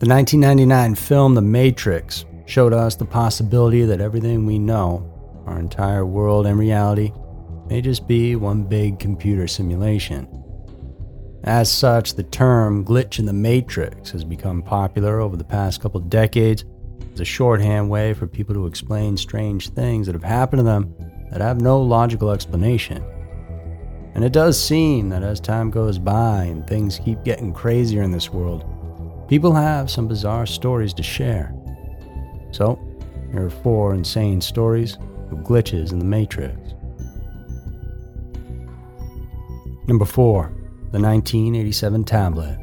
The 1999 film The Matrix showed us the possibility that everything we know, our entire world and reality, may just be one big computer simulation. As such, the term glitch in the matrix has become popular over the past couple decades as a shorthand way for people to explain strange things that have happened to them that have no logical explanation. And it does seem that as time goes by and things keep getting crazier in this world, people have some bizarre stories to share. So, here are four insane stories of glitches in the Matrix. Number 4. The 1987 Tablet.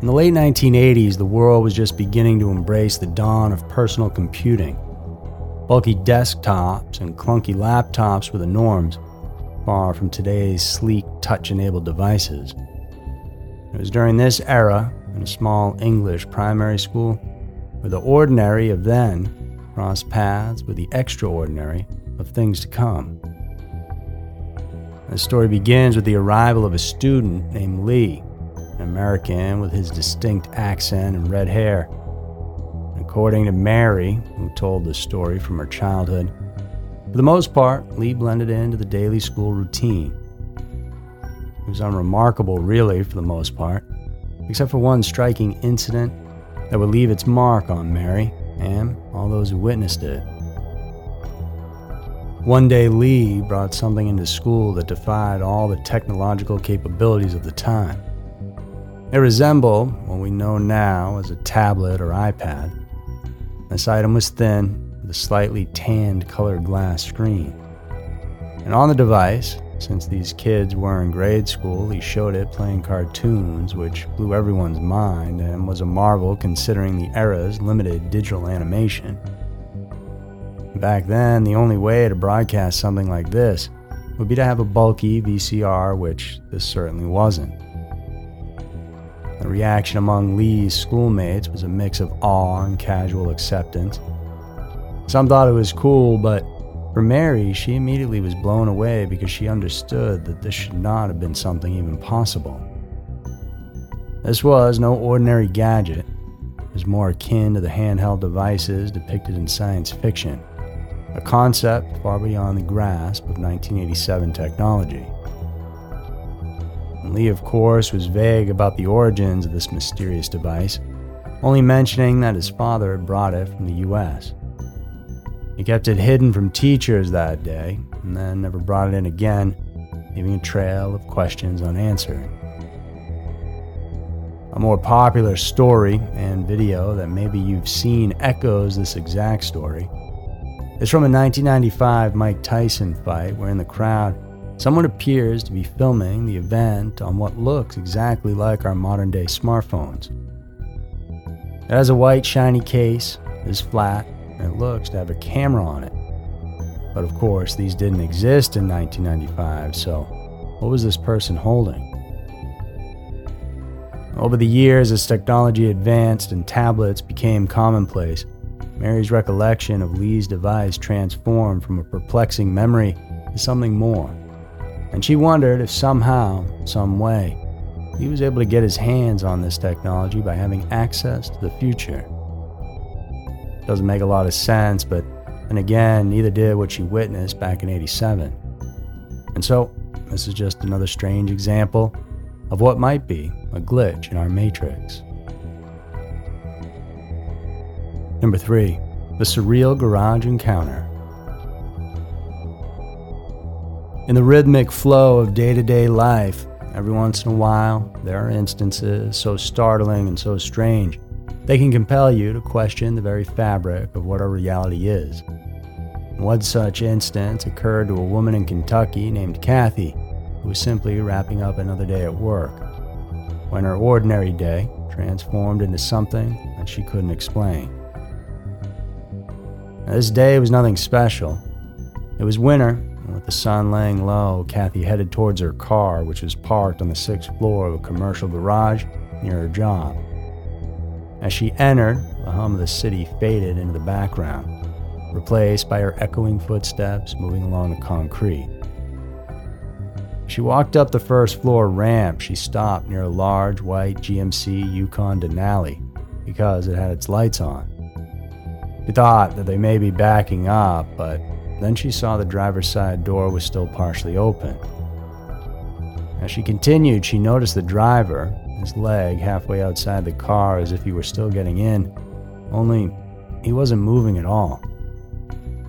In the late 1980s, the world was just beginning to embrace the dawn of personal computing. Bulky desktops and clunky laptops were the norms, far from today's sleek touch enabled devices. It was during this era, in a small English primary school, where the ordinary of then crossed paths with the extraordinary of things to come. The story begins with the arrival of a student named Lee, an American with his distinct accent and red hair. According to Mary, who told the story from her childhood, for the most part, Lee blended into the daily school routine. It was unremarkable, really, for the most part, except for one striking incident that would leave its mark on Mary and all those who witnessed it. One day, Lee brought something into school that defied all the technological capabilities of the time. It resembled what we know now as a tablet or iPad. This item was thin, with a slightly tanned colored glass screen. And on the device, since these kids were in grade school, he showed it playing cartoons, which blew everyone's mind and was a marvel considering the era's limited digital animation. Back then, the only way to broadcast something like this would be to have a bulky VCR, which this certainly wasn't. The reaction among Lee's schoolmates was a mix of awe and casual acceptance. Some thought it was cool, but for Mary, she immediately was blown away because she understood that this should not have been something even possible. This was no ordinary gadget. It was more akin to the handheld devices depicted in science fiction, a concept far beyond the grasp of 1987 technology. And Lee, of course, was vague about the origins of this mysterious device, only mentioning that his father had brought it from the US. He kept it hidden from teachers that day, and then never brought it in again, leaving a trail of questions unanswered. A more popular story and video that maybe you've seen echoes this exact story is from a 1995 Mike Tyson fight where in the crowd, someone appears to be filming the event on what looks exactly like our modern day smartphones. It has a white shiny case, is flat, and it looks to have a camera on it. But of course, these didn't exist in 1995, so what was this person holding? Over the years, as technology advanced and tablets became commonplace, Mary's recollection of Lee's device transformed from a perplexing memory to something more. And she wondered if somehow, some way, he was able to get his hands on this technology by having access to the future. Doesn't make a lot of sense, but then again, neither did what she witnessed back in 87. And so, this is just another strange example of what might be a glitch in our matrix. Number 3. The Surreal Garage Encounter. In the rhythmic flow of day to day life, every once in a while, there are instances so startling and so strange they can compel you to question the very fabric of what our reality is. One such instance occurred to a woman in Kentucky named Kathy, who was simply wrapping up another day at work, when her ordinary day transformed into something that she couldn't explain. Now, this day was nothing special. It was winter, and with the sun laying low, Kathy headed towards her car, which was parked on the sixth floor of a commercial garage near her job. As she entered, the hum of the city faded into the background, replaced by her echoing footsteps moving along the concrete. She walked up the first floor ramp. She stopped near a large white GMC Yukon Denali because it had its lights on. She thought that they may be backing up, but then she saw the driver's side door was still partially open. As she continued, she noticed the driver, his leg halfway outside the car as if he were still getting in, only he wasn't moving at all.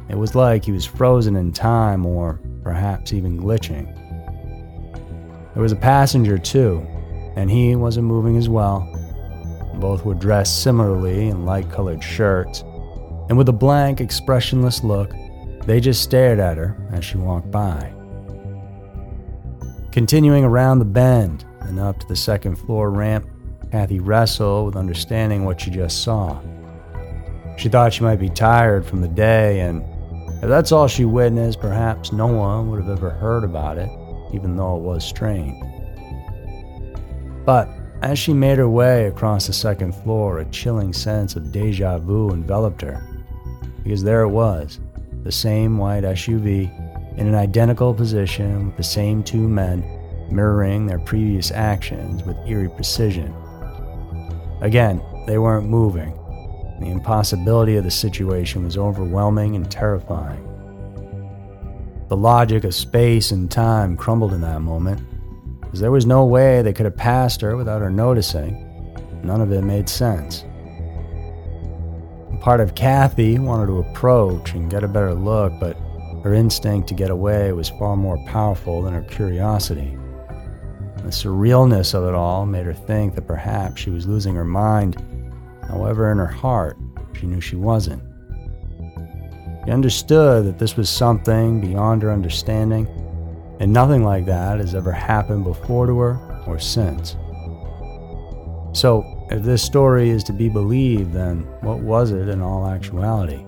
It was like he was frozen in time or perhaps even glitching. There was a passenger too, and he wasn't moving as well. Both were dressed similarly in light colored shirts, and with a blank, expressionless look, they just stared at her as she walked by. Continuing around the bend and up to the second floor ramp, Kathy wrestled with understanding what she just saw. She thought she might be tired from the day, and if that's all she witnessed, perhaps no one would have ever heard about it, even though it was strange. But as she made her way across the second floor, a chilling sense of deja vu enveloped her. Because there it was, the same white SUV, in an identical position with the same two men mirroring their previous actions with eerie precision. Again, they weren't moving. The impossibility of the situation was overwhelming and terrifying. The logic of space and time crumbled in that moment, as there was no way they could have passed her without her noticing. None of it made sense. Part of Kathy wanted to approach and get a better look, but her instinct to get away was far more powerful than her curiosity. The surrealness of it all made her think that perhaps she was losing her mind. However, in her heart, she knew she wasn't. She understood that this was something beyond her understanding, and nothing like that has ever happened before to her or since. So, if this story is to be believed, then what was it in all actuality?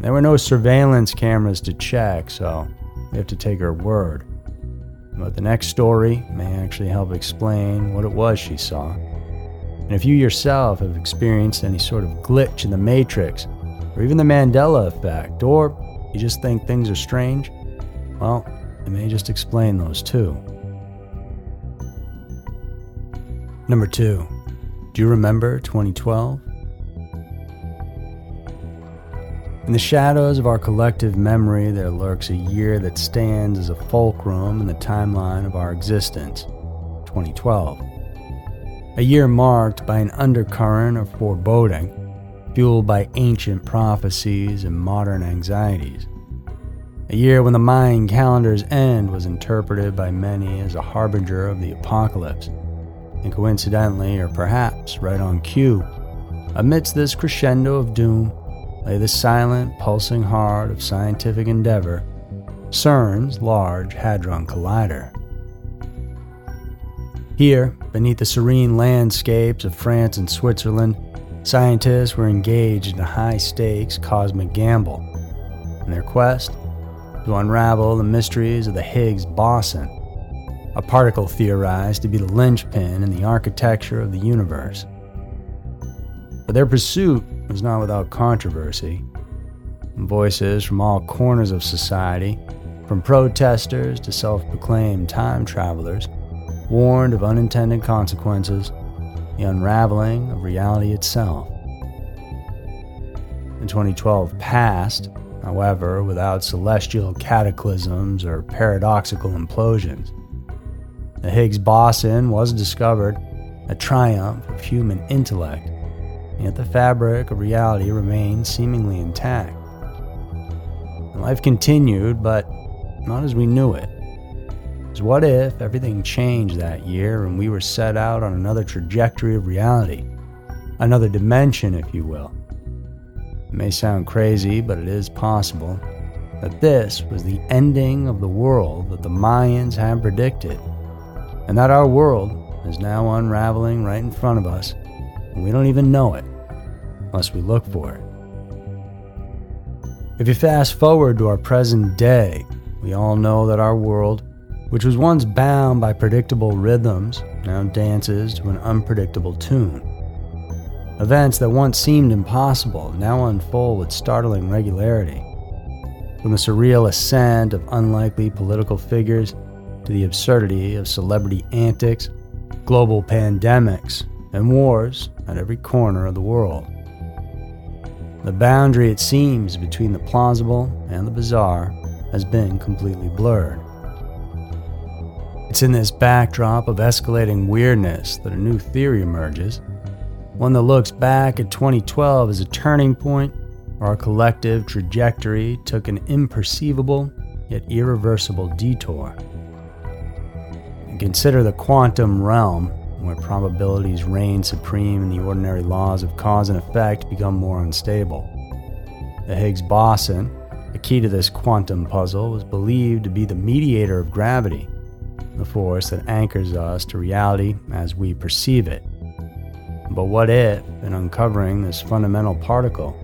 There were no surveillance cameras to check, so we have to take her word. But the next story may actually help explain what it was she saw. And if you yourself have experienced any sort of glitch in the Matrix, or even the Mandela effect, or you just think things are strange, well, it may just explain those too. Number two, do you remember 2012? In the shadows of our collective memory, there lurks a year that stands as a fulcrum in the timeline of our existence 2012. A year marked by an undercurrent of foreboding, fueled by ancient prophecies and modern anxieties. A year when the Mayan calendar's end was interpreted by many as a harbinger of the apocalypse and coincidentally, or perhaps right on cue, amidst this crescendo of doom, lay the silent, pulsing heart of scientific endeavor, CERN's Large Hadron Collider. Here, beneath the serene landscapes of France and Switzerland, scientists were engaged in a high stakes cosmic gamble in their quest to unravel the mysteries of the Higgs boson a particle theorized to be the linchpin in the architecture of the universe. But their pursuit was not without controversy. Voices from all corners of society, from protesters to self proclaimed time travelers, warned of unintended consequences, the unraveling of reality itself. In 2012 passed, however, without celestial cataclysms or paradoxical implosions. The Higgs boson was discovered, a triumph of human intellect, yet the fabric of reality remained seemingly intact. life continued, but not as we knew it. What if everything changed that year and we were set out on another trajectory of reality? Another dimension, if you will. It may sound crazy, but it is possible that this was the ending of the world that the Mayans had predicted and that our world is now unraveling right in front of us, and we don't even know it unless we look for it. If you fast forward to our present day, we all know that our world, which was once bound by predictable rhythms, now dances to an unpredictable tune. Events that once seemed impossible now unfold with startling regularity. From the surreal ascent of unlikely political figures to the absurdity of celebrity antics, global pandemics, and wars at every corner of the world. The boundary, it seems, between the plausible and the bizarre has been completely blurred. It's in this backdrop of escalating weirdness that a new theory emerges, one that looks back at 2012 as a turning point where our collective trajectory took an imperceivable yet irreversible detour. And consider the quantum realm where probabilities reign supreme and the ordinary laws of cause and effect become more unstable. The Higgs boson, the key to this quantum puzzle, was believed to be the mediator of gravity, the force that anchors us to reality as we perceive it. But what if, in uncovering this fundamental particle,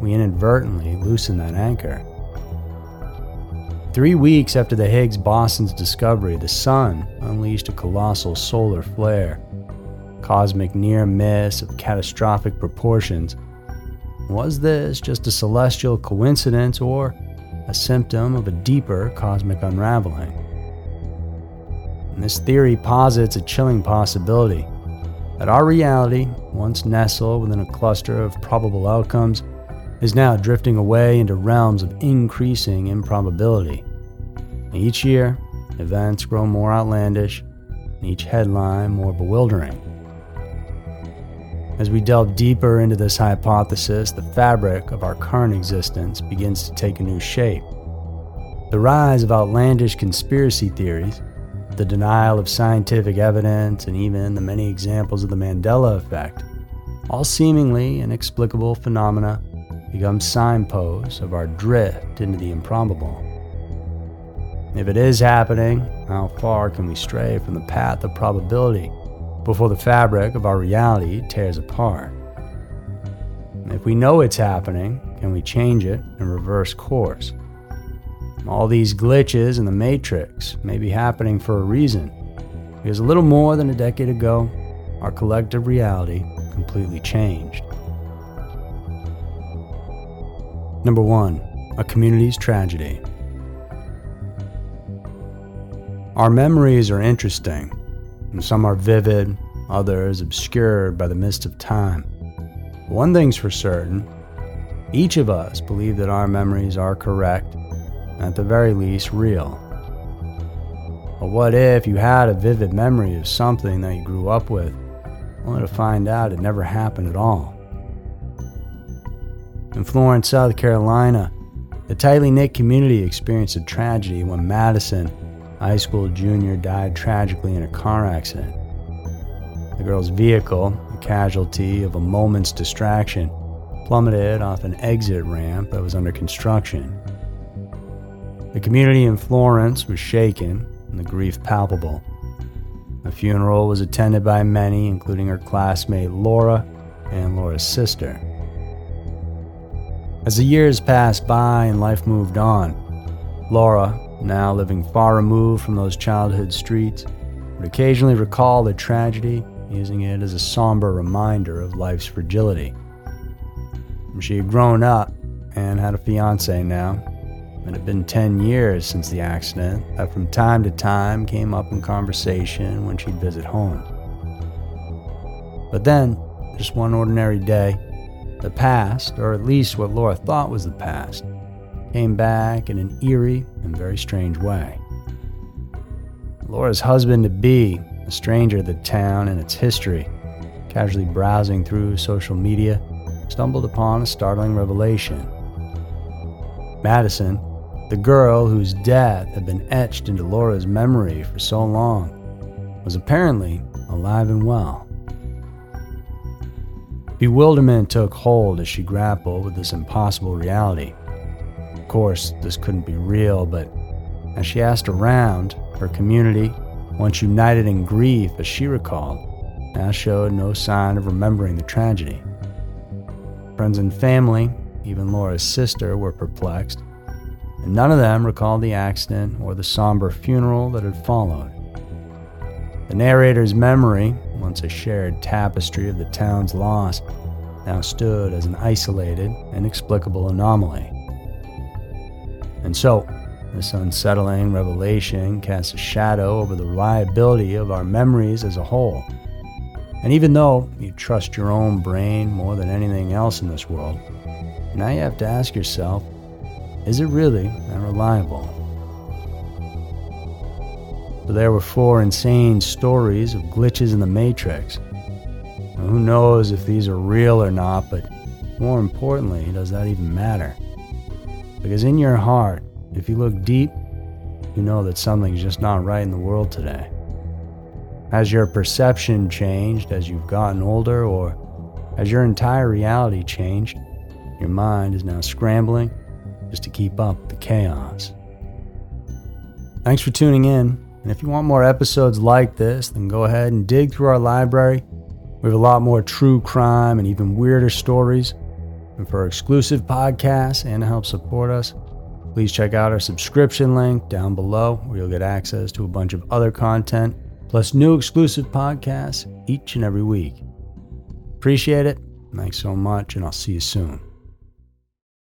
we inadvertently loosen that anchor? Three weeks after the Higgs boson's discovery, the Sun unleashed a colossal solar flare, cosmic near miss of catastrophic proportions. Was this just a celestial coincidence or a symptom of a deeper cosmic unraveling? And this theory posits a chilling possibility that our reality, once nestled within a cluster of probable outcomes, is now drifting away into realms of increasing improbability. Each year, events grow more outlandish, and each headline more bewildering. As we delve deeper into this hypothesis, the fabric of our current existence begins to take a new shape. The rise of outlandish conspiracy theories, the denial of scientific evidence, and even the many examples of the Mandela effect, all seemingly inexplicable phenomena become signposts of our drift into the improbable. If it is happening, how far can we stray from the path of probability before the fabric of our reality tears apart? If we know it's happening, can we change it and reverse course? All these glitches in the matrix may be happening for a reason, because a little more than a decade ago, our collective reality completely changed. Number one, a community's tragedy. Our memories are interesting, and some are vivid, others obscured by the mist of time. One thing's for certain each of us believe that our memories are correct, and at the very least, real. But what if you had a vivid memory of something that you grew up with, only to find out it never happened at all? In Florence, South Carolina, the tightly knit community experienced a tragedy when Madison, high school junior, died tragically in a car accident. The girl's vehicle, a casualty of a moment's distraction, plummeted off an exit ramp that was under construction. The community in Florence was shaken and the grief palpable. The funeral was attended by many, including her classmate Laura and Laura's sister. As the years passed by and life moved on, Laura, now living far removed from those childhood streets, would occasionally recall the tragedy, using it as a somber reminder of life's fragility. She had grown up and had a fiance now. And it had been 10 years since the accident that from time to time came up in conversation when she'd visit home. But then, just one ordinary day, the past, or at least what Laura thought was the past, came back in an eerie and very strange way. Laura's husband to be, a stranger to the town and its history, casually browsing through social media, stumbled upon a startling revelation. Madison, the girl whose death had been etched into Laura's memory for so long, was apparently alive and well. Bewilderment took hold as she grappled with this impossible reality. Of course, this couldn't be real, but as she asked around, her community, once united in grief as she recalled, now showed no sign of remembering the tragedy. Friends and family, even Laura's sister, were perplexed, and none of them recalled the accident or the somber funeral that had followed. The narrator's memory, once a shared tapestry of the town's loss, now stood as an isolated, inexplicable anomaly. And so, This unsettling revelation casts a shadow over the reliability of our memories as a whole. And even though you trust your own brain more than anything else in this world, now you have to ask yourself is it really that reliable? So there were four insane stories of glitches in the Matrix. Now, who knows if these are real or not, but more importantly, does that even matter? Because in your heart, if you look deep, you know that something's just not right in the world today. Has your perception changed as you've gotten older, or has your entire reality changed? Your mind is now scrambling just to keep up the chaos. Thanks for tuning in, and if you want more episodes like this, then go ahead and dig through our library. We have a lot more true crime and even weirder stories. And for exclusive podcasts and to help support us, please check out our subscription link down below where you'll get access to a bunch of other content plus new exclusive podcasts each and every week. Appreciate it. Thanks so much, and I'll see you soon.